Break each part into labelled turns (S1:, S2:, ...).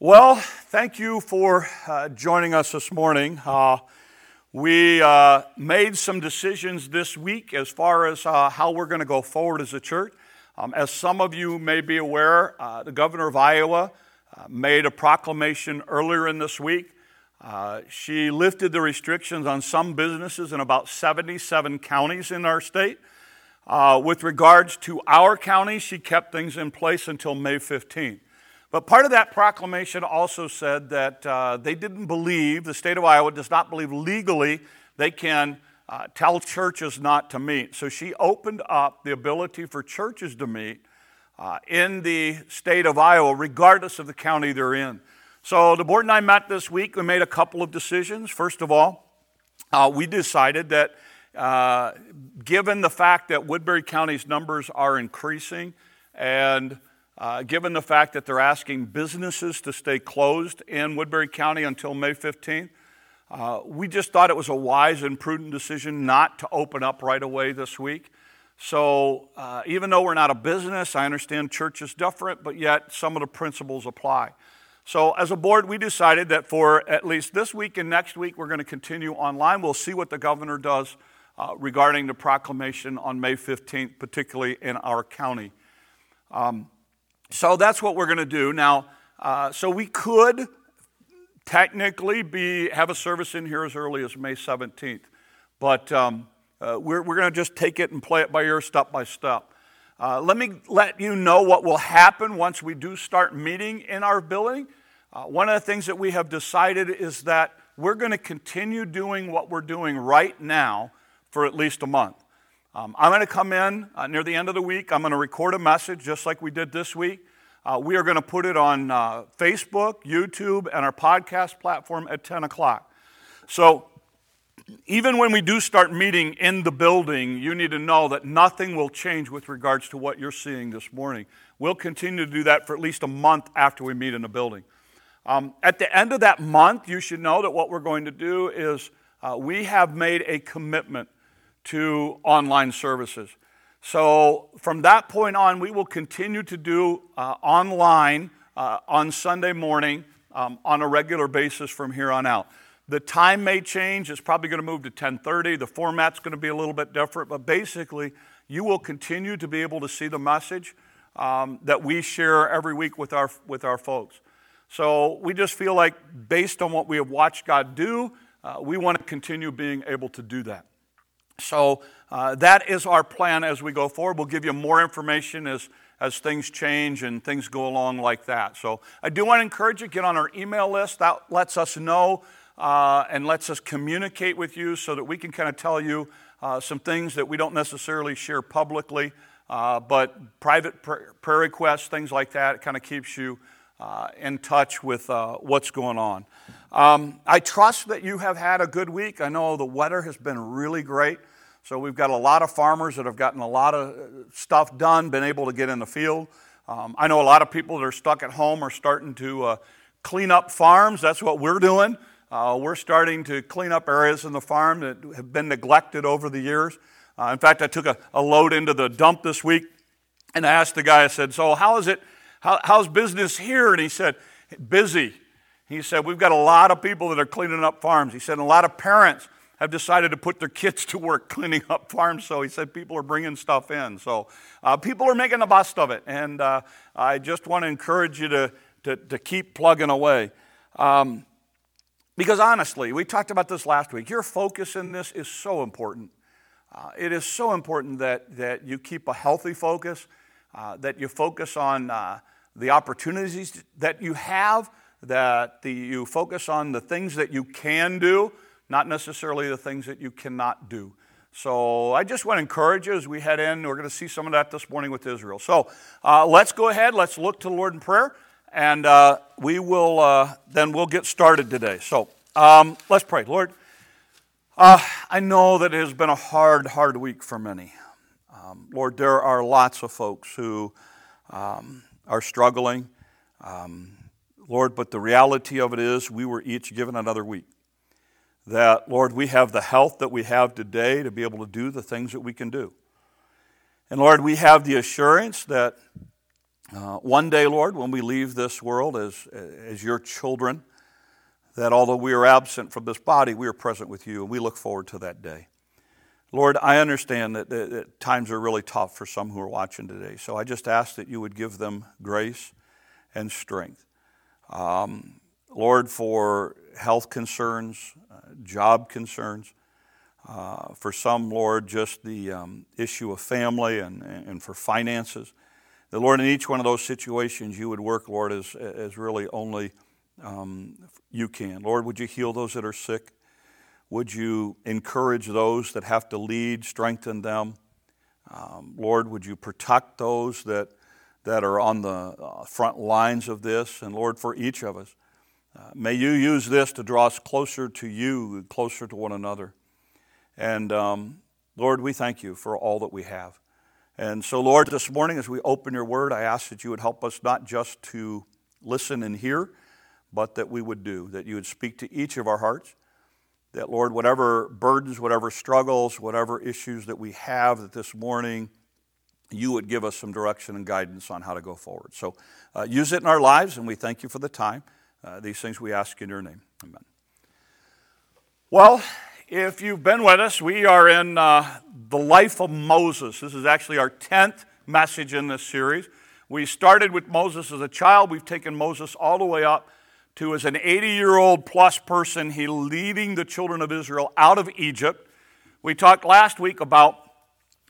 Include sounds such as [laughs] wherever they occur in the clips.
S1: Well, thank you for uh, joining us this morning. Uh, we uh, made some decisions this week as far as uh, how we're going to go forward as a church. Um, as some of you may be aware, uh, the governor of Iowa uh, made a proclamation earlier in this week. she lifted the restrictions on some businesses in about 77 counties in our state. with regards to our county, she kept things in place until May 15th. But part of that proclamation also said that uh, they didn't believe, the state of Iowa does not believe legally they can uh, tell churches not to meet. So she opened up the ability for churches to meet uh, in the state of Iowa, regardless of the county they're in. So the board and I met this week. We made a couple of decisions. First of all, uh, we decided that uh, given the fact that Woodbury County's numbers are increasing and uh, given the fact that they're asking businesses to stay closed in Woodbury County until May 15th, uh, we just thought it was a wise and prudent decision not to open up right away this week. So, uh, even though we're not a business, I understand church is different, but yet some of the principles apply. So, as a board, we decided that for at least this week and next week, we're going to continue online. We'll see what the governor does uh, regarding the proclamation on May 15th, particularly in our county. Um, so that's what we're going to do. Now, uh, so we could technically be, have a service in here as early as May 17th, but um, uh, we're, we're going to just take it and play it by ear step by step. Uh, let me let you know what will happen once we do start meeting in our building. Uh, one of the things that we have decided is that we're going to continue doing what we're doing right now for at least a month. Um, I'm going to come in uh, near the end of the week. I'm going to record a message just like we did this week. Uh, we are going to put it on uh, Facebook, YouTube, and our podcast platform at 10 o'clock. So, even when we do start meeting in the building, you need to know that nothing will change with regards to what you're seeing this morning. We'll continue to do that for at least a month after we meet in the building. Um, at the end of that month, you should know that what we're going to do is uh, we have made a commitment to online services. So from that point on, we will continue to do uh, online uh, on Sunday morning um, on a regular basis from here on out. The time may change. It's probably going to move to 10:30. The format's going to be a little bit different, but basically, you will continue to be able to see the message um, that we share every week with our with our folks. So we just feel like, based on what we have watched God do, uh, we want to continue being able to do that. So uh, that is our plan as we go forward. We'll give you more information as, as things change and things go along like that. So I do want to encourage you, get on our email list. That lets us know uh, and lets us communicate with you so that we can kind of tell you uh, some things that we don't necessarily share publicly, uh, but private prayer requests, things like that, it kind of keeps you uh, in touch with uh, what's going on. Um, I trust that you have had a good week. I know the weather has been really great. So we've got a lot of farmers that have gotten a lot of stuff done, been able to get in the field. Um, I know a lot of people that are stuck at home are starting to uh, clean up farms. That's what we're doing. Uh, we're starting to clean up areas in the farm that have been neglected over the years. Uh, in fact, I took a, a, load into the dump this week and I asked the guy, I said, So, how is it? How, how's business here? And he said, Busy. He said, We've got a lot of people that are cleaning up farms. He said, A lot of parents have decided to put their kids to work [laughs] cleaning up farms. So he said people are bringing stuff in. So uh, people are making the best of it. And uh, I just want to encourage you to, to, to keep plugging away. Um, because honestly, we talked about this last week. Your focus in this is so important. Uh, it is so important that, that you keep a healthy focus, uh, that you focus on uh, the opportunities that you have that the, you focus on the things that you can do, not necessarily the things that you cannot do. So I just want to encourage you as we head in. We're going to see some of that this morning with Israel. So uh, let's go ahead. Let's look to the Lord in prayer, and uh, we will uh, then we'll get started today. So um, let's pray, Lord. Uh, I know that it has been a hard, hard week for many. Um, Lord, there are lots of folks who um, are struggling. Um, Lord, but the reality of it is we were each given another week. That, Lord, we have the health that we have today to be able to do the things that we can do. And Lord, we have the assurance that uh, one day, Lord, when we leave this world as, as your children, that although we are absent from this body, we are present with you, and we look forward to that day. Lord, I understand that, that, that, times are really tough for some who are watching today. So I just ask that you would give them grace and strength. Um, Lord, for health concerns, uh, job concerns, uh, for some, Lord, just the um, issue of family and, and for finances. The Lord, in each one of those situations, you would work, Lord, as, as really only um, you can. Lord, would you heal those that are sick? Would you encourage those that have to lead, strengthen them? Um, Lord, would you protect those that, that are on the uh, front lines of this? And Lord, for each of us, uh, may you use this to draw us closer to you, closer to one another. And um, Lord, we thank you for all that we have. And so, Lord, this morning as we open your word, I ask that you would help us not just to listen and hear, but that we would do, that you would speak to each of our hearts that, Lord, whatever burdens, whatever struggles, whatever issues that we have that this morning, you would give us some direction and guidance on how to go forward. So uh, use it in our lives, and we thank you for the time. Uh, these things we ask in your name. Amen. Well, if you've been with us, we are in uh, the life of Moses. This is actually our 10th message in this series. We started with Moses as a child, we've taken Moses all the way up to as an 80 year old plus person, he leading the children of Israel out of Egypt. We talked last week about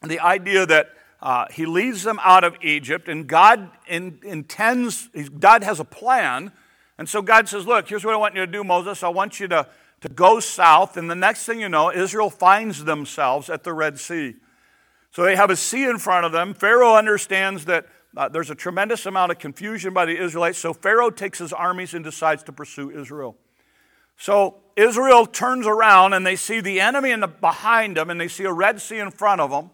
S1: the idea that uh, he leads them out of Egypt, and God in, intends, God has a plan. And so God says, Look, here's what I want you to do, Moses. I want you to, to go south. And the next thing you know, Israel finds themselves at the Red Sea. So they have a sea in front of them. Pharaoh understands that uh, there's a tremendous amount of confusion by the Israelites, so Pharaoh takes his armies and decides to pursue Israel. So Israel turns around and they see the enemy in the, behind them and they see a Red Sea in front of them.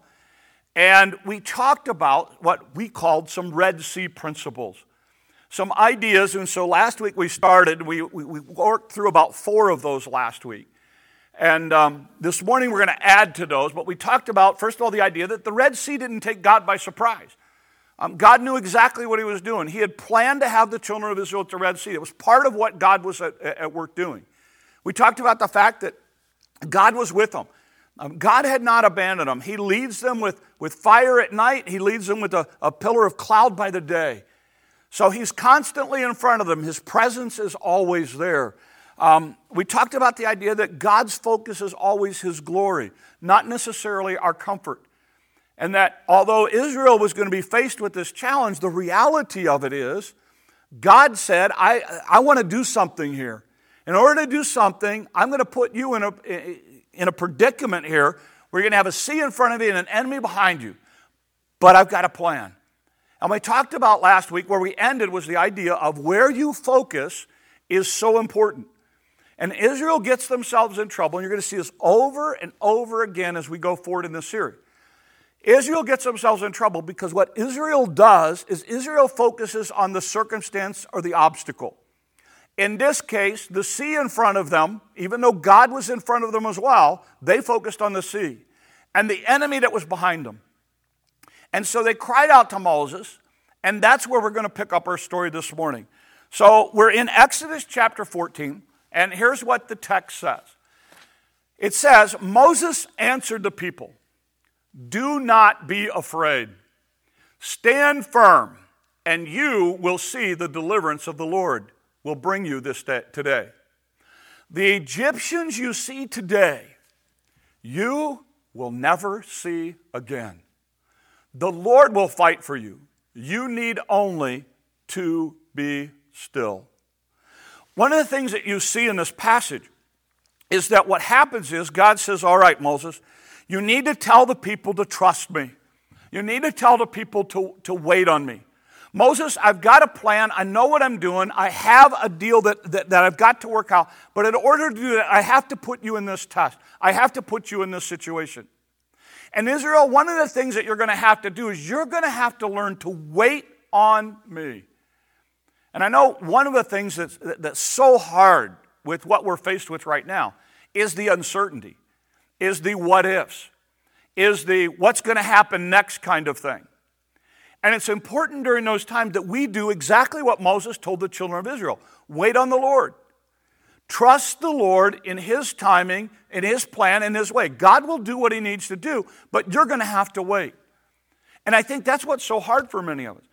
S1: And we talked about what we called some Red Sea principles, some ideas. And so last week we started, we, we, we worked through about four of those last week. And um, this morning we're going to add to those. But we talked about, first of all, the idea that the Red Sea didn't take God by surprise. Um, God knew exactly what he was doing. He had planned to have the children of Israel at the Red Sea. It was part of what God was at, at work doing. We talked about the fact that God was with them. Um, God had not abandoned them. He leads them with, with fire at night, He leads them with a, a pillar of cloud by the day. So He's constantly in front of them. His presence is always there. Um, we talked about the idea that God's focus is always His glory, not necessarily our comfort. And that although Israel was going to be faced with this challenge, the reality of it is God said, I, I want to do something here. In order to do something, I'm going to put you in a, in a predicament here where you're going to have a sea in front of you and an enemy behind you. But I've got a plan. And we talked about last week where we ended was the idea of where you focus is so important. And Israel gets themselves in trouble, and you're going to see this over and over again as we go forward in this series. Israel gets themselves in trouble because what Israel does is Israel focuses on the circumstance or the obstacle. In this case, the sea in front of them, even though God was in front of them as well, they focused on the sea and the enemy that was behind them. And so they cried out to Moses, and that's where we're going to pick up our story this morning. So we're in Exodus chapter 14, and here's what the text says it says, Moses answered the people. Do not be afraid. Stand firm, and you will see the deliverance of the Lord will bring you this day, today. The Egyptians you see today, you will never see again. The Lord will fight for you. You need only to be still. One of the things that you see in this passage is that what happens is God says, All right, Moses, you need to tell the people to trust me. You need to tell the people to, to wait on me. Moses, I've got a plan. I know what I'm doing. I have a deal that, that, that, I've got to work out. But in order to do that, I have to put you in this test. I have to put you in this situation. And Israel, one of the things that you're going to have to do is you're going to have to learn to wait on me. And I know one of the things that's, that's so hard with what we're faced with right now is the uncertainty is the what ifs, is the what's going to happen next kind of thing. And it's important during those times that we do exactly what Moses told the children of Israel wait on the Lord. Trust the Lord in His timing, in His plan, in His way. God will do what He needs to do, but you're going to have to wait. And I think that's what's so hard for many of us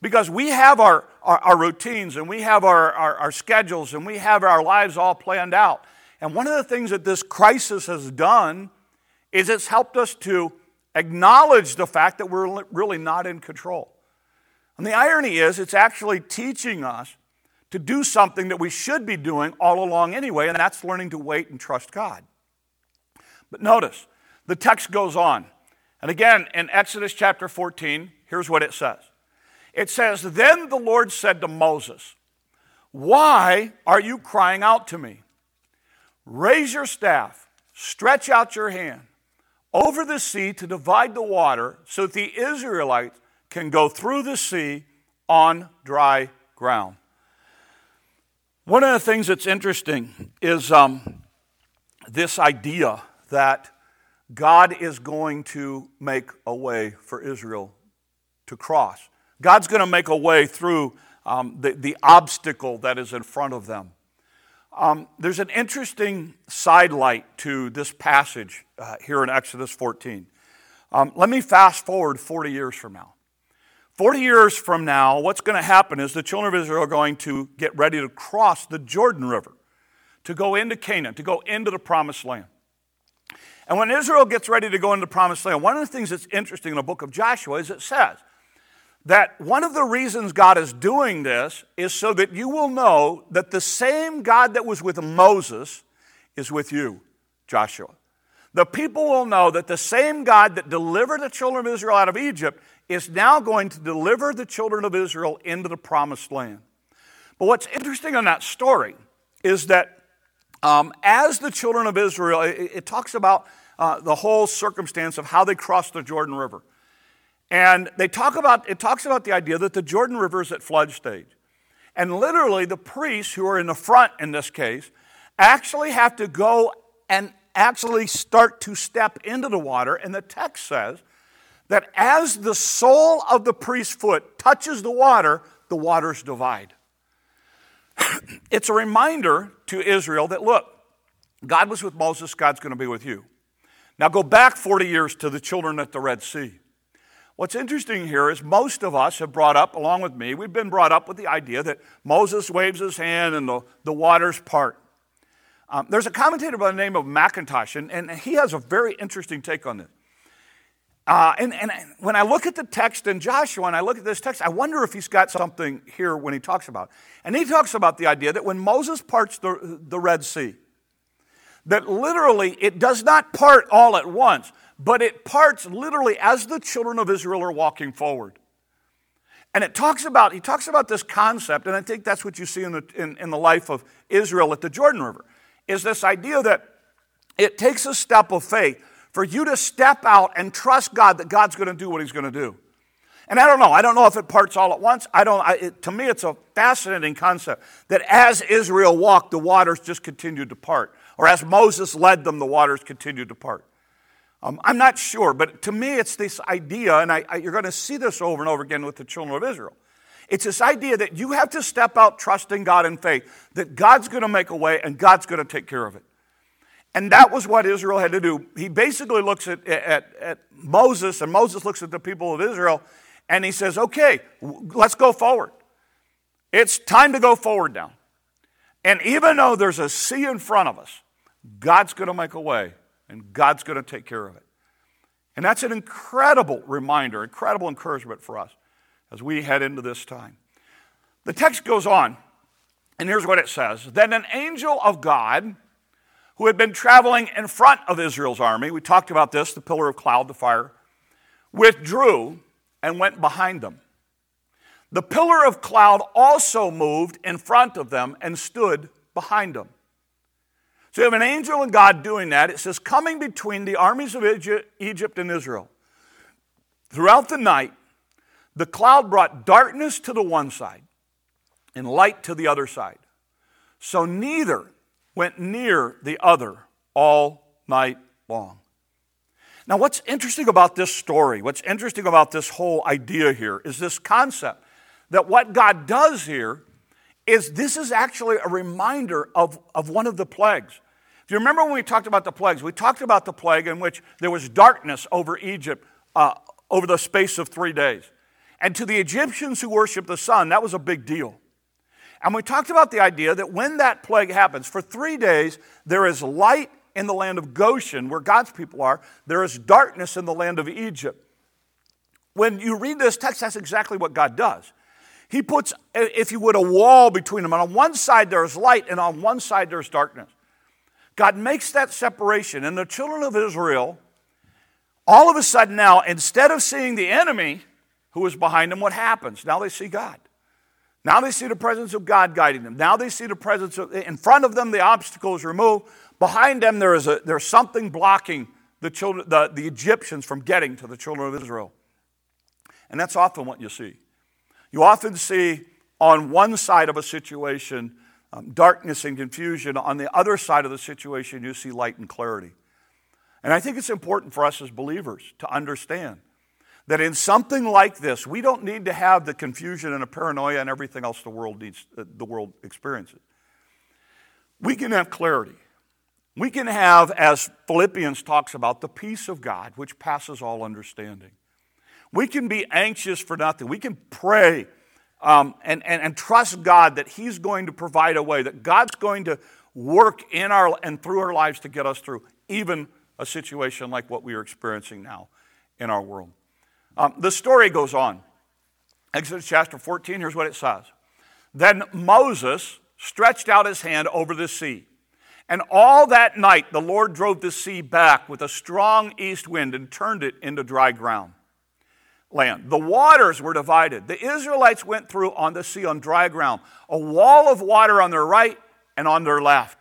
S1: because we have our, our, our routines and we have our, our, our schedules and we have our lives all planned out. And one of the things that this crisis has done is it's helped us to acknowledge the fact that we're really not in control. And the irony is, it's actually teaching us to do something that we should be doing all along anyway, and that's learning to wait and trust God. But notice, the text goes on. And again, in Exodus chapter 14, here's what it says it says, Then the Lord said to Moses, Why are you crying out to me? Raise your staff, stretch out your hand over the sea to divide the water so that the Israelites can go through the sea on dry ground. One of the things that's interesting is um, this idea that God is going to make a way for Israel to cross. God's going to make a way through um, the, the obstacle that is in front of them. Um, there's an interesting sidelight to this passage uh, here in Exodus 14. Um, let me fast forward 40 years from now. 40 years from now, what's going to happen is the children of Israel are going to get ready to cross the Jordan River to go into Canaan, to go into the promised land. And when Israel gets ready to go into the promised land, one of the things that's interesting in the book of Joshua is it says that one of the reasons God is doing this is so that you will know that the same God that was with Moses is with you, Joshua. The people will know that the same God that delivered the children of Israel out of Egypt is now going to deliver the children of Israel into the promised land. But what's interesting in that story is that um, as the children of Israel, it, it talks about uh, the whole circumstance of how they crossed the Jordan River. And they talk about, it talks about the idea that the Jordan River is at flood stage. And literally, the priests who are in the front in this case actually have to go and actually start to step into the water. And the text says that as the sole of the priest's foot touches the water, the waters divide. [clears throat] it's a reminder to Israel that look, God was with Moses, God's going to be with you. Now go back 40 years to the children at the Red Sea. What's interesting here is most of us have brought up, along with me, we've been brought up with the idea that Moses waves his hand and the, the waters part. Um, there's a commentator by the name of Mackintosh, and, and he has a very interesting take on this. Uh, and, and when I look at the text in Joshua and I look at this text, I wonder if he's got something here when he talks about. It. And he talks about the idea that when Moses parts the, the Red Sea, that literally it does not part all at once, but it parts literally as the children of Israel are walking forward. And it talks about, he talks about this concept, and I think that's what you see in the, in, in the life of Israel at the Jordan River, is this idea that it takes a step of faith for you to step out and trust God that God's going to do what He's going to do. And I don't know. I don't know if it parts all at once. I don't. I, it, to me, it's a fascinating concept that as Israel walked, the waters just continued to part, or as Moses led them, the waters continued to part. Um, I'm not sure, but to me, it's this idea, and I, I, you're going to see this over and over again with the children of Israel. It's this idea that you have to step out trusting God in faith, that God's going to make a way and God's going to take care of it. And that was what Israel had to do. He basically looks at, at, at Moses, and Moses looks at the people of Israel, and he says, Okay, let's go forward. It's time to go forward now. And even though there's a sea in front of us, God's going to make a way, and God's going to take care of it. And that's an incredible reminder, incredible encouragement for us as we head into this time. The text goes on, and here's what it says Then an angel of God who had been traveling in front of Israel's army, we talked about this, the pillar of cloud, the fire, withdrew and went behind them. The pillar of cloud also moved in front of them and stood behind them. So you have an angel and God doing that. It says, coming between the armies of Egypt and Israel. Throughout the night, the cloud brought darkness to the one side and light to the other side. So neither went near the other all night long. Now, what's interesting about this story, what's interesting about this whole idea here, is this concept that what God does here is this is actually a reminder of, of one of the plagues. Do you remember when we talked about the plagues? We talked about the plague in which there was darkness over Egypt uh, over the space of three days. And to the Egyptians who worship the sun, that was a big deal. And we talked about the idea that when that plague happens, for three days, there is light in the land of Goshen, where God's people are, there is darkness in the land of Egypt. When you read this text, that's exactly what God does. He puts, if you would, a wall between them. And on one side there's light, and on one side there's darkness. God makes that separation. And the children of Israel, all of a sudden now, instead of seeing the enemy who is behind them, what happens? Now they see God. Now they see the presence of God guiding them. Now they see the presence of, in front of them, the obstacle is removed. Behind them, there is a, there's something blocking the, children, the, the Egyptians from getting to the children of Israel. And that's often what you see. You often see on one side of a situation um, darkness and confusion. On the other side of the situation, you see light and clarity. And I think it's important for us as believers to understand that in something like this, we don't need to have the confusion and the paranoia and everything else the world needs, uh, the world experiences. We can have clarity. We can have, as Philippians talks about, the peace of God, which passes all understanding. We can be anxious for nothing. We can pray um, and, and, and trust God that He's going to provide a way, that God's going to work in our and through our lives to get us through even a situation like what we are experiencing now in our world. Um, the story goes on. Exodus chapter 14, here's what it says. Then Moses stretched out his hand over the sea and all that night the Lord drove the sea back with a strong east wind and turned it into dry ground. Land. The waters were divided. The Israelites went through on the sea on dry ground, a wall of water on their right and on their left.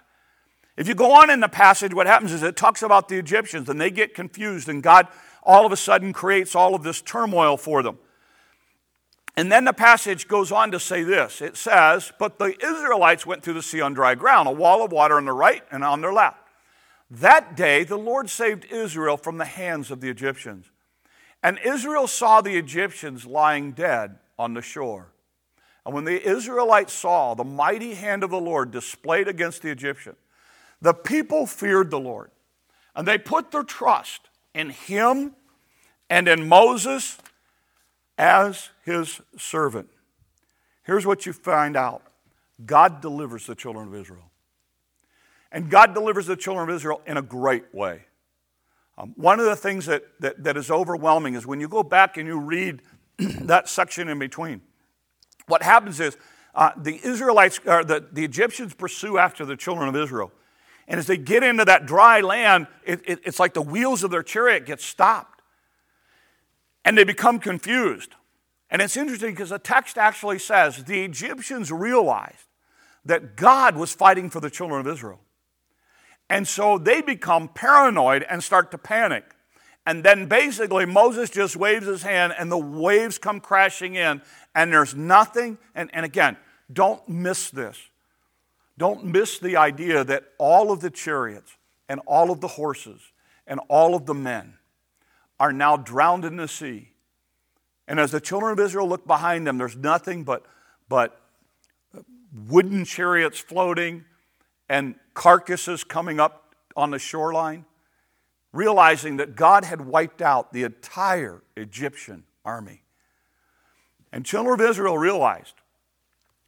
S1: If you go on in the passage, what happens is it talks about the Egyptians and they get confused, and God all of a sudden creates all of this turmoil for them. And then the passage goes on to say this it says, But the Israelites went through the sea on dry ground, a wall of water on their right and on their left. That day the Lord saved Israel from the hands of the Egyptians. And Israel saw the Egyptians lying dead on the shore. And when the Israelites saw the mighty hand of the Lord displayed against the Egyptian, the people feared the Lord. And they put their trust in him and in Moses as his servant. Here's what you find out God delivers the children of Israel. And God delivers the children of Israel in a great way. Um, one of the things that, that, that is overwhelming is when you go back and you read [clears throat] that section in between, what happens is uh, the Israelites, or the, the Egyptians pursue after the children of Israel. And as they get into that dry land, it, it, it's like the wheels of their chariot get stopped and they become confused. And it's interesting because the text actually says the Egyptians realized that God was fighting for the children of Israel. And so they become paranoid and start to panic. And then basically Moses just waves his hand and the waves come crashing in, and there's nothing. And, and again, don't miss this. Don't miss the idea that all of the chariots and all of the horses and all of the men are now drowned in the sea. And as the children of Israel look behind them, there's nothing but, but wooden chariots floating and carcasses coming up on the shoreline, realizing that God had wiped out the entire Egyptian army. And children of Israel realized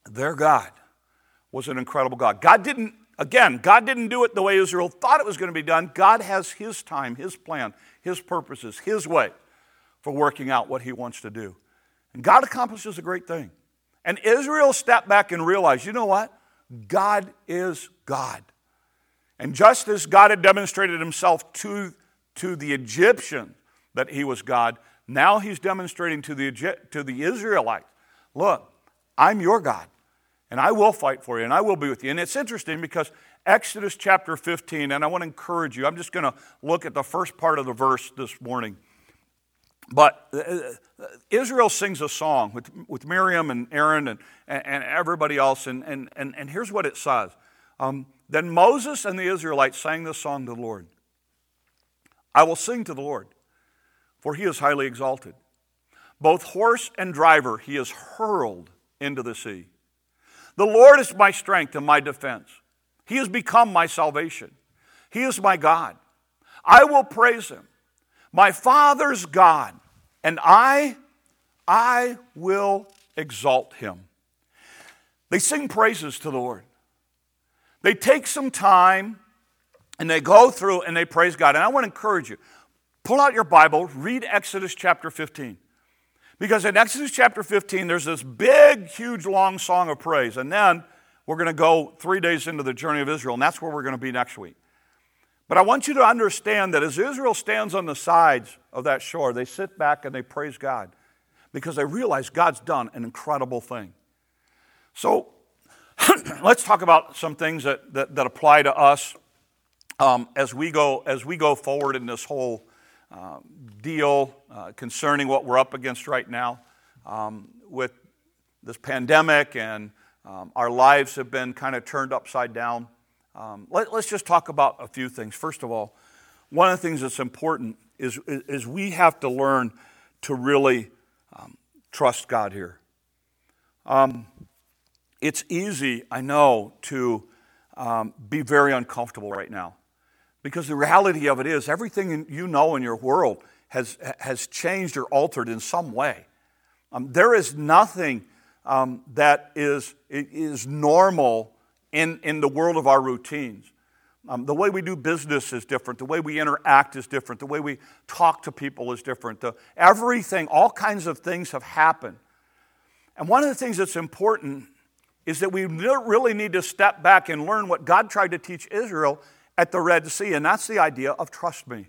S1: their God was an incredible God. God didn't, again, God didn't do it the way Israel thought it was going to be done. God has His time, His plan, his purposes, His way for working out what He wants to do. And God accomplishes a great thing. And Israel stepped back and realized you know what? God is God. And just as God had demonstrated Himself to, to the Egyptians that He was God, now He's demonstrating to the, to the Israelites look, I'm your God and I will fight for you, and I will be with you. And it's interesting because Exodus chapter 15, and I want to encourage you, I'm just going to look at the first part of the verse this morning. But uh, uh, Israel sings a song with, with Miriam and Aaron and, and everybody else, and, and, and, and here's what it says. Um, then Moses and the Israelites sang this song to the Lord I will sing to the Lord, for he is highly exalted. Both horse and driver he is hurled into the sea. The Lord is my strength and my defense. He has become my salvation. He is my God. I will praise him, my Father's God, and I, I will exalt him. They sing praises to the Lord. They take some time and they go through and they praise God. And I want to encourage you pull out your Bible, read Exodus chapter 15. Because in Exodus chapter 15, there's this big, huge, long song of praise. And then we're going to go three days into the journey of Israel, and that's where we're going to be next week. But I want you to understand that as Israel stands on the sides of that shore, they sit back and they praise God because they realize God's done an incredible thing. So [clears throat] let's talk about some things that, that, that apply to us um, as, we go, as we go forward in this whole uh, deal uh, concerning what we're up against right now um, with this pandemic and um, our lives have been kind of turned upside down. Um, let, us just talk about a few things. First of all, one of the things that's important is, is we have to learn to really um, trust God here. Um, it's easy, I know, to um, be very uncomfortable right now. Because the reality of it is, everything you know in your world has, has changed or altered in some way. Um, there is nothing um, that is, is normal in, in the world of our routines. Um, the way we do business is different. The way we interact is different. The way we talk to people is different. The, everything, all kinds of things have happened. And one of the things that's important is that we really need to step back and learn what God tried to teach Israel at the Red Sea, and that's the idea of trust me.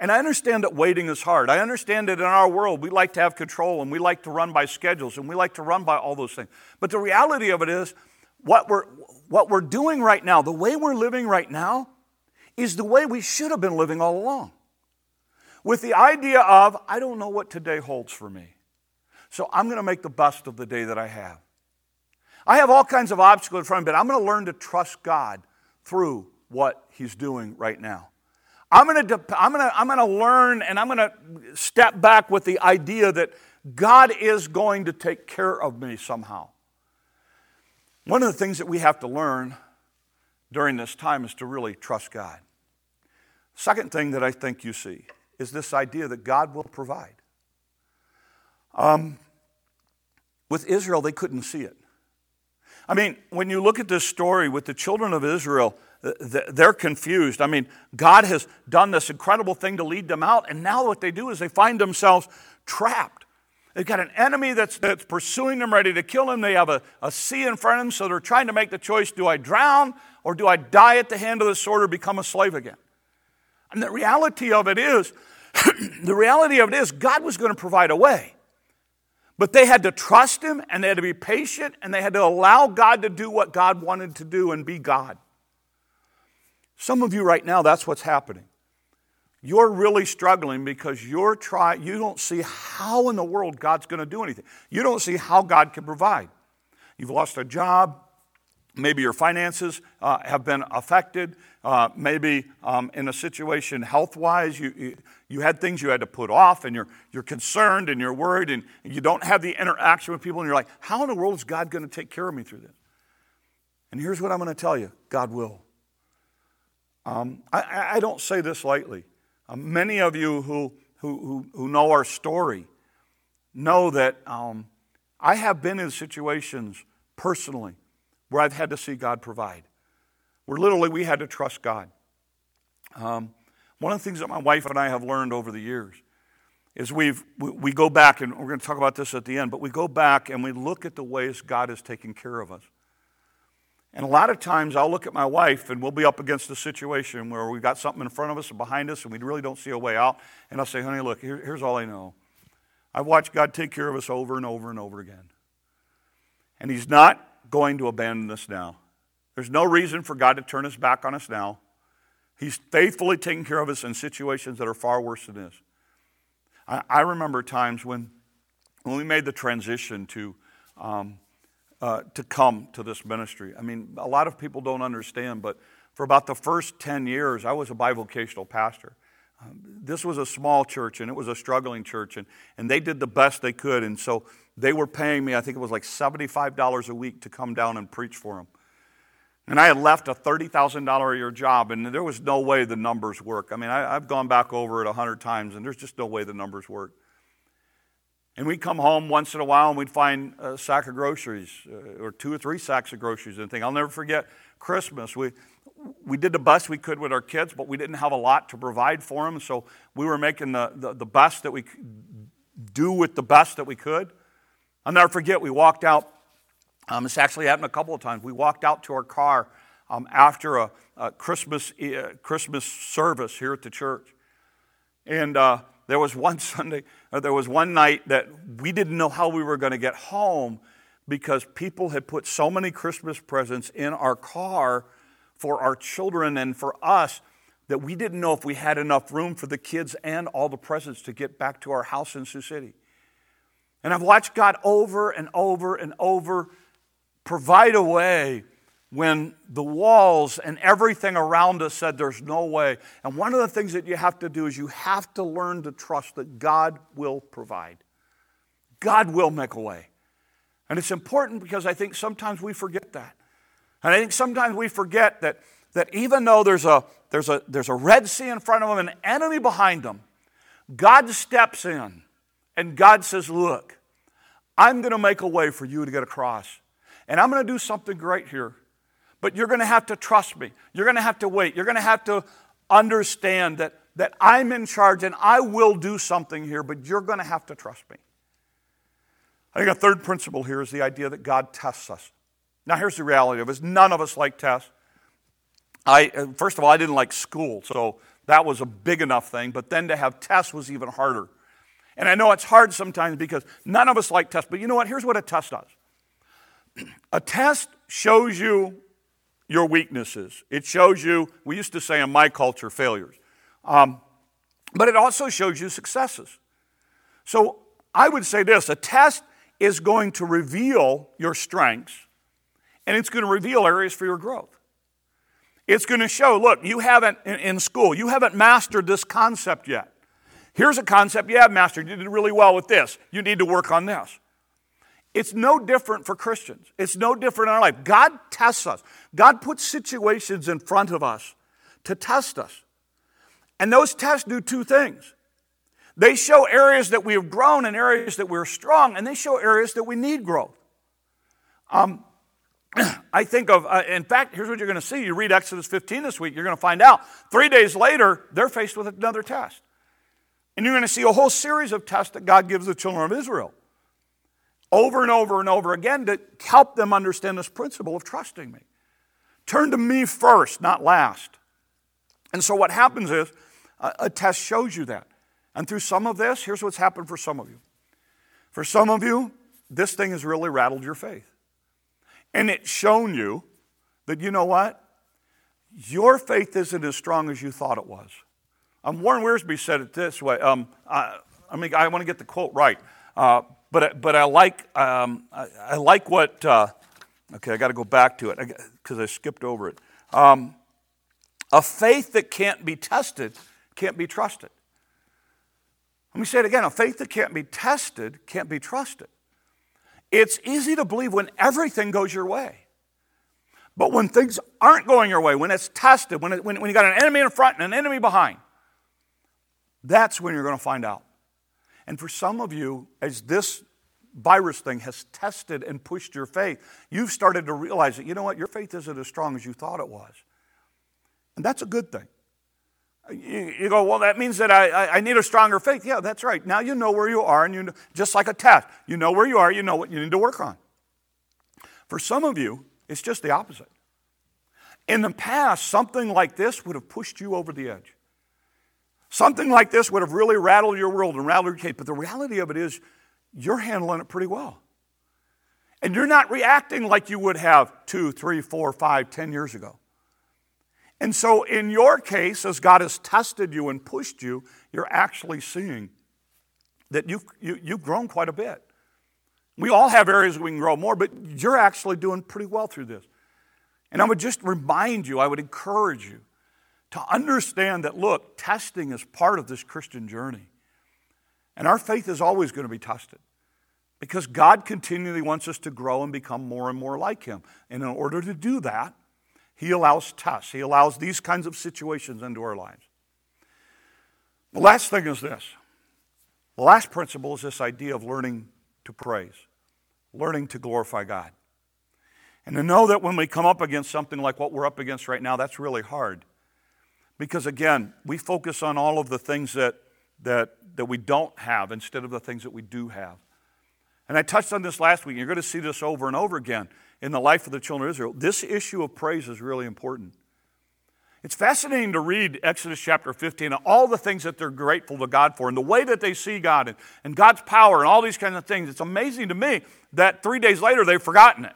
S1: And I understand that waiting is hard. I understand that in our world we like to have control and we like to run by schedules and we like to run by all those things. But the reality of it is, what we're, what we're doing right now, the way we're living right now, is the way we should have been living all along. With the idea of, I don't know what today holds for me. So I'm going to make the best of the day that I have. I have all kinds of obstacles in front of me, but I'm going to learn to trust God through what he's doing right now. I'm going to, I'm going to, I'm going to learn and I'm going to step back with the idea that God is going to take care of me somehow. One of the things that we have to learn during this time is to really trust God. Second thing that I think you see is this idea that God will provide. Um, with Israel, they couldn't see it. I mean, when you look at this story with the children of Israel, uh, they're confused. I mean, God has done this incredible thing to lead them out, and now what they do is they find themselves trapped. They've got an enemy that's, that's pursuing them, ready to kill them. They have a, a sea in front of them, so they're trying to make the choice do I drown or do I die at the hand of the sword or become a slave again? And the reality of it is, [clears throat] the reality of it is, God was going to provide a way. But they had to trust Him and they had to be patient and they had to allow God to do what God wanted to do and be God. Some of you right now, that's what's happening. You're really struggling because you're trying, you don't see how in the world God's going to do anything. You don't see how God can provide. You've lost a job. Maybe your finances uh, have been affected. Uh, maybe um, in a situation health wise, you, you, you, had things you had to put off, and you're, you're concerned and you're worried, and you don't have the interaction with people, and you're like, how in the world is God going to take care of me through this? And here's what I'm going to tell you God will. Um, I, I, don't say this lightly. Um, many of you who, who, who, know our story know that um, I have been in situations personally where I've had to see God provide, where literally we had to trust God. Um, one of the things that my wife and I have learned over the years is we've, we, go back, and we're going to talk about this at the end, but we go back and we look at the ways God has taken care of us. And a lot of times I'll look at my wife and we'll be up against a situation where we've got something in front of us and behind us and we really don't see a way out. And I'll say, honey, look, here, here's all I know. I've watched God take care of us over and over and over again. And He's not going to abandon us now. There's no reason for God to turn His back on us now. He's faithfully taking care of us in situations that are far worse than this. I, I remember times when, when we made the transition to um, uh, to come to this ministry. I mean, a lot of people don't understand, but for about the first 10 years, I was a bivocational pastor. Um, this was a small church and it was a struggling church, and, and they did the best they could. And so they were paying me, I think it was like $75 a week to come down and preach for them. And I had left a $30,000 a year job, and there was no way the numbers work. I mean, I, have gone back over it a hundred times, and there's just no way the numbers work. And we'd come home once in a while, and we'd find a sack of groceries, uh, or two or three sacks of groceries, and think. I'll never forget Christmas. We, we did the best we could with our kids, but we didn't have a lot to provide for them, so we were making the, the, the best that we could do with the best that we could. I'll never forget, we walked out um, this actually happened a couple of times. We walked out to our car um, after a, a Christmas, uh, Christmas service here at the church. And uh, there was one [laughs] Sunday, uh, there was one night that we didn't know how we were going to get home because people had put so many Christmas presents in our car for our children and for us that we didn't know if we had enough room for the kids and all the presents to get back to our house in Sioux City. And I've watched God over and over and over provide a way when the walls and everything around us said there's no way. And one of the things that you have to do is you have to learn to trust that God will provide. God will make a way. And it's important because I think sometimes we forget that. And I think sometimes we forget that, that even though there's a, there's, a, there's a Red Sea in front of them, an enemy behind them, God steps in and God says, Look, I'm going to make a way for you to get across. And I'm going to do something great here. But you're going to have to trust me. You're going to have to wait. You're going to have to understand that, that I'm in charge and I will do something here, but you're going to have to trust me. I think a third principle here is the idea that God tests us. Now, here's the reality of it: none of us like tests. I, first of all, I didn't like school, so that was a big enough thing, but then to have tests was even harder. And I know it's hard sometimes because none of us like tests, but you know what? Here's what a test does a test shows you your weaknesses. It shows you, we used to say in my culture, failures. Um, but it also shows you successes. So I would say this a test is going to reveal your strengths and it's going to reveal areas for your growth. It's going to show, look, you haven't, in school, you haven't mastered this concept yet. Here's a concept you have mastered. You did really well with this. You need to work on this. It's no different for Christians. It's no different in our life. God tests us. God puts situations in front of us to test us. And those tests do two things. They show areas that we have grown and areas that we're strong, and they show areas that we need growth. Um, [clears throat] I think of, uh, in fact, here's what you're going to see. You read Exodus 15 this week, you're going to find out. Three days later, they're faced with another test. And you're going to see a whole series of tests that God gives the children of Israel over and over and over again to help them understand this principle of trusting me. Turn to me first, not last. And so what happens is a, test shows you that. And through some of this, here's what's happened for some of you. For some of you, this thing has really rattled your faith. And it's shown you that, you know what? Your faith isn't as strong as you thought it was. Um, Warren Wiersbe said it this way. Um, I, I mean, I want to get the quote right. Uh, but, but I, like, um, I, I, like what, uh, okay, I got to go back to it because I, skipped over it. Um, a faith that can't be tested can't be trusted. Let me say it again a faith that can't be tested can't be trusted. It's easy to believe when everything goes your way. But when things aren't going your way, when it's tested, when, it, when, when you got an enemy in front and an enemy behind, that's when you're going to find out. And for some of you, as this virus thing has tested and pushed your faith, you've started to realize that, you know what, your faith isn't as strong as you thought it was. And that's a good thing. You, go, well, that means that I, I need a stronger faith. Yeah, that's right. Now you know where you are, and you know, just like a test, you know where you are, you know what you need to work on. For some of you, it's just the opposite. In the past, something like this would have pushed you over the edge. Something like this would have really rattled your world and rattled your case. But the reality of it is, you're handling it pretty well. And you're not reacting like you would have two, three, four, five, ten years ago. And so, in your case, as God has tested you and pushed you, you're actually seeing that you've, you, have you have grown quite a bit. We all have areas we can grow more, but you're actually doing pretty well through this. And I would just remind you, I would encourage you to understand that, look, testing is part of this Christian journey. And our faith is always going to be tested because God continually wants us to grow and become more and more like Him. And in order to do that, He allows tests, He allows these kinds of situations into our lives. The last thing is this the last principle is this idea of learning to praise, learning to glorify God. And to know that when we come up against something like what we're up against right now, that's really hard. Because again, we focus on all of the things that, that, that we don't have instead of the things that we do have. And I touched on this last week. You're going to see this over and over again in the life of the children of Israel. This issue of praise is really important. It's fascinating to read Exodus chapter 15 and all the things that they're grateful to God for and the way that they see God and, and God's power and all these kinds of things. It's amazing to me that three days later they've forgotten it.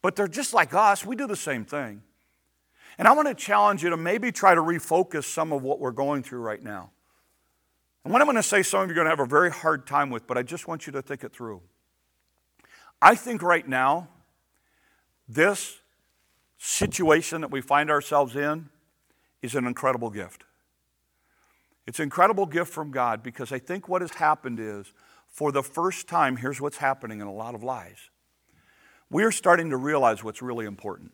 S1: But they're just like us, we do the same thing. And I want to challenge you to maybe try to refocus some of what we're going through right now. And what I'm going to say, some of you are going to have a very hard time with, but I just want you to think it through. I think right now, this situation that we find ourselves in is an incredible gift. It's an incredible gift from God because I think what has happened is, for the first time, here's what's happening in a lot of lives. We're starting to realize what's really important.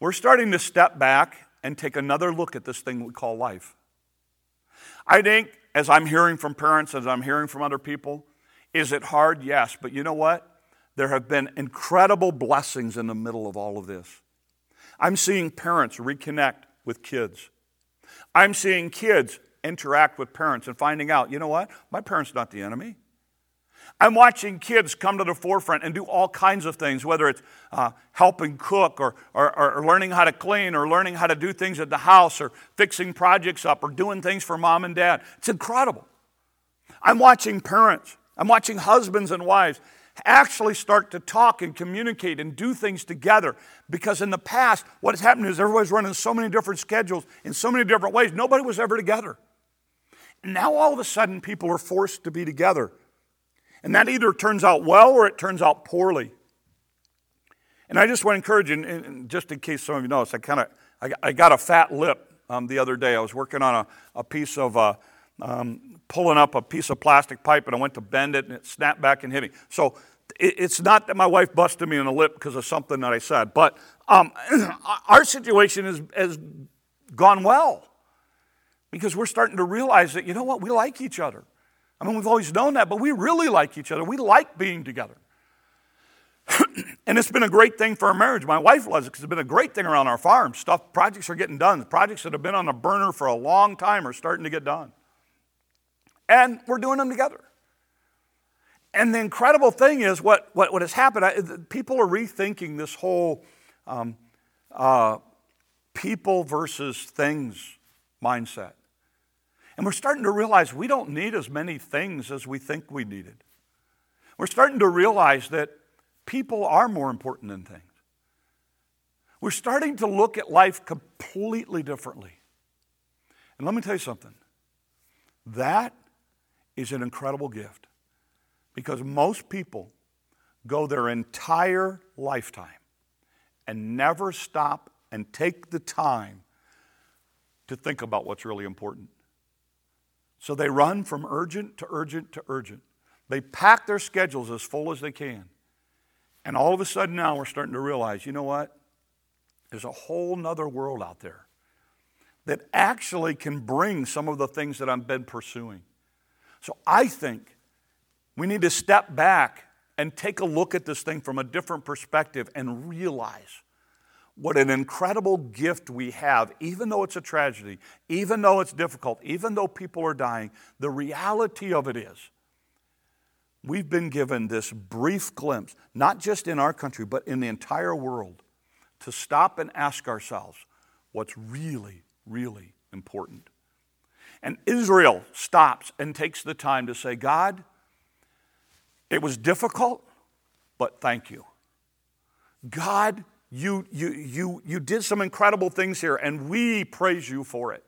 S1: We're starting to step back and take another look at this thing we call life. I think, as I'm hearing from parents, as I'm hearing from other people, is it hard? Yes. But you know what? There have been incredible blessings in the middle of all of this. I'm seeing parents reconnect with kids. I'm seeing kids interact with parents and finding out, you know what? My parents not the enemy. I'm watching kids come to the forefront and do all kinds of things, whether it's uh, helping cook or, or, or learning how to clean or learning how to do things at the house or fixing projects up or doing things for mom and dad. It's incredible. I'm watching parents, I'm watching husbands and wives actually start to talk and communicate and do things together. Because in the past, what has happened is everybody's running so many different schedules in so many different ways, nobody was ever together. Now all of a sudden, people are forced to be together. And that either turns out well or it turns out poorly. And I just want to encourage you, and just in case some of you notice, I kind of I got a fat lip um, the other day. I was working on a, a piece of uh, um, pulling up a piece of plastic pipe and I went to bend it and it snapped back and hit me. So it, it's not that my wife busted me in the lip because of something that I said, but um, [clears throat] our situation has, has gone well because we're starting to realize that, you know what, we like each other. I mean, we've always known that, but we really like each other. We like being together. [clears throat] and it's been a great thing for our marriage. My wife loves it because it's been a great thing around our farm. Stuff, projects are getting done. The projects that have been on the burner for a long time are starting to get done and we're doing them together. And the incredible thing is what, what, what has happened, I, people are rethinking this whole um, uh, people versus things mindset. And we're starting to realize we don't need as many things as we think we needed. We're starting to realize that people are more important than things. We're starting to look at life completely differently. And let me tell you something that is an incredible gift because most people go their entire lifetime and never stop and take the time to think about what's really important. So they run from urgent to urgent to urgent. They pack their schedules as full as they can. And all of a sudden now we're starting to realize you know what? There's a whole nother world out there that actually can bring some of the things that I've been pursuing. So I think we need to step back and take a look at this thing from a different perspective and realize what an incredible gift we have, even though it's a tragedy, even though it's difficult, even though people are dying. The reality of it is, we've been given this brief glimpse, not just in our country, but in the entire world, to stop and ask ourselves what's really, really important. And Israel stops and takes the time to say, God, it was difficult, but thank you. God, you, you, you, you did some incredible things here, and we praise you for it.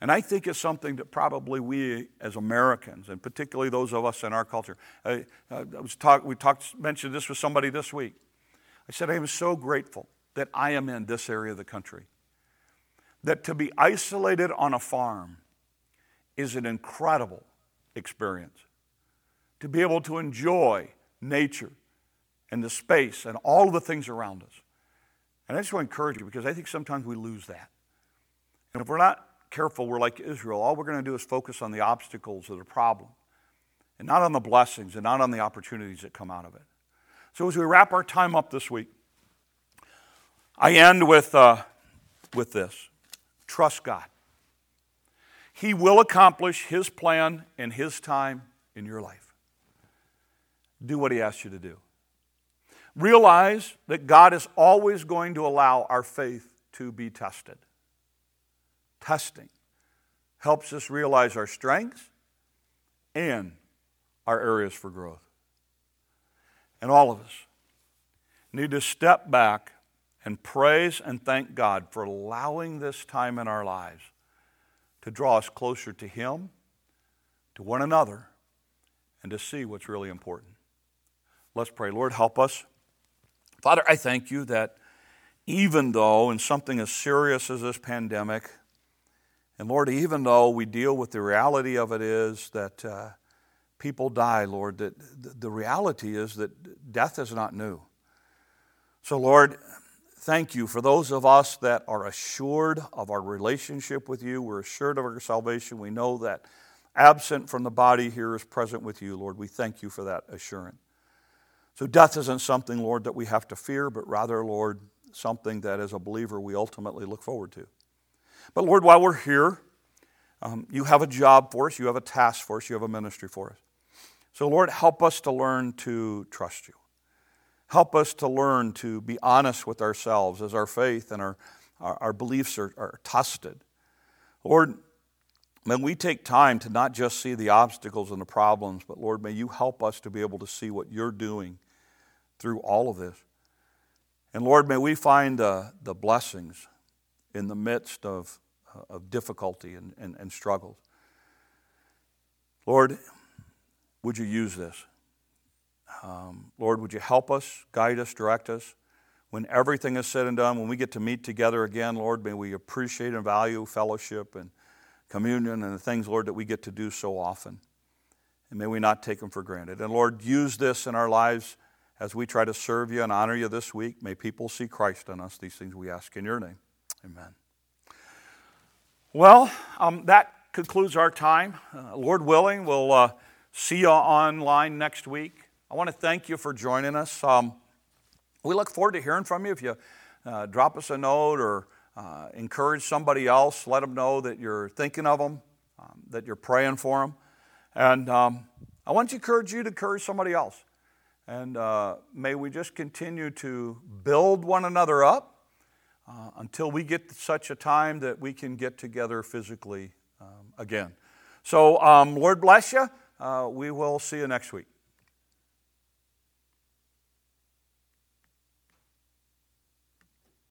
S1: And I think it's something that probably we as Americans, and particularly those of us in our culture, I, I was talk, we talked, mentioned this with somebody this week. I said, I am so grateful that I am in this area of the country that to be isolated on a farm is an incredible experience. To be able to enjoy nature and the space and all of the things around us. And I just want to encourage you because I think sometimes we lose that. And if we're not careful, we're like Israel. All we're going to do is focus on the obstacles of the problem and not on the blessings and not on the opportunities that come out of it. So as we wrap our time up this week, I end with, uh, with this trust God. He will accomplish His plan in His time in your life. Do what He asks you to do. Realize that God is always going to allow our faith to be tested. Testing helps us realize our strengths and our areas for growth. And all of us need to step back and praise and thank God for allowing this time in our lives to draw us closer to Him, to one another, and to see what's really important. Let's pray. Lord, help us. Father, I thank you that even though in something as serious as this pandemic, and Lord, even though we deal with the reality of it is that uh, people die, Lord, that the reality is that death is not new. So, Lord, thank you for those of us that are assured of our relationship with you. We're assured of our salvation. We know that absent from the body here is present with you, Lord. We thank you for that assurance. So, death isn't something, Lord, that we have to fear, but rather, Lord, something that as a believer we ultimately look forward to. But, Lord, while we're here, um, you have a job for us, you have a task for us, you have a ministry for us. So, Lord, help us to learn to trust you. Help us to learn to be honest with ourselves as our faith and our, our, our beliefs are, are tested. Lord, May we take time to not just see the obstacles and the problems, but Lord, may you help us to be able to see what you're doing through all of this. And Lord, may we find the, the blessings in the midst of, of difficulty and, and, and struggles. Lord, would you use this? Um, Lord, would you help us, guide us, direct us? When everything is said and done, when we get to meet together again, Lord, may we appreciate and value fellowship and communion and the things, Lord, that we get to do so often. And may we not take them for granted. And Lord, use this in our lives as we try to serve you and honor you this week. May people see Christ in us. These things we ask in your name. Amen. Well, um, that concludes our time. Uh, Lord willing, we'll uh, see you online next week. I want to thank you for joining us. Um, we look forward to hearing from you. If you uh, drop us a note or uh, encourage somebody else. Let them know that you're thinking of them, um, that you're praying for them. And um, I want to encourage you to encourage somebody else. And uh, may we just continue to build one another up uh, until we get such a time that we can get together physically um, again. So, um, Lord bless you. Uh, we will see you next week.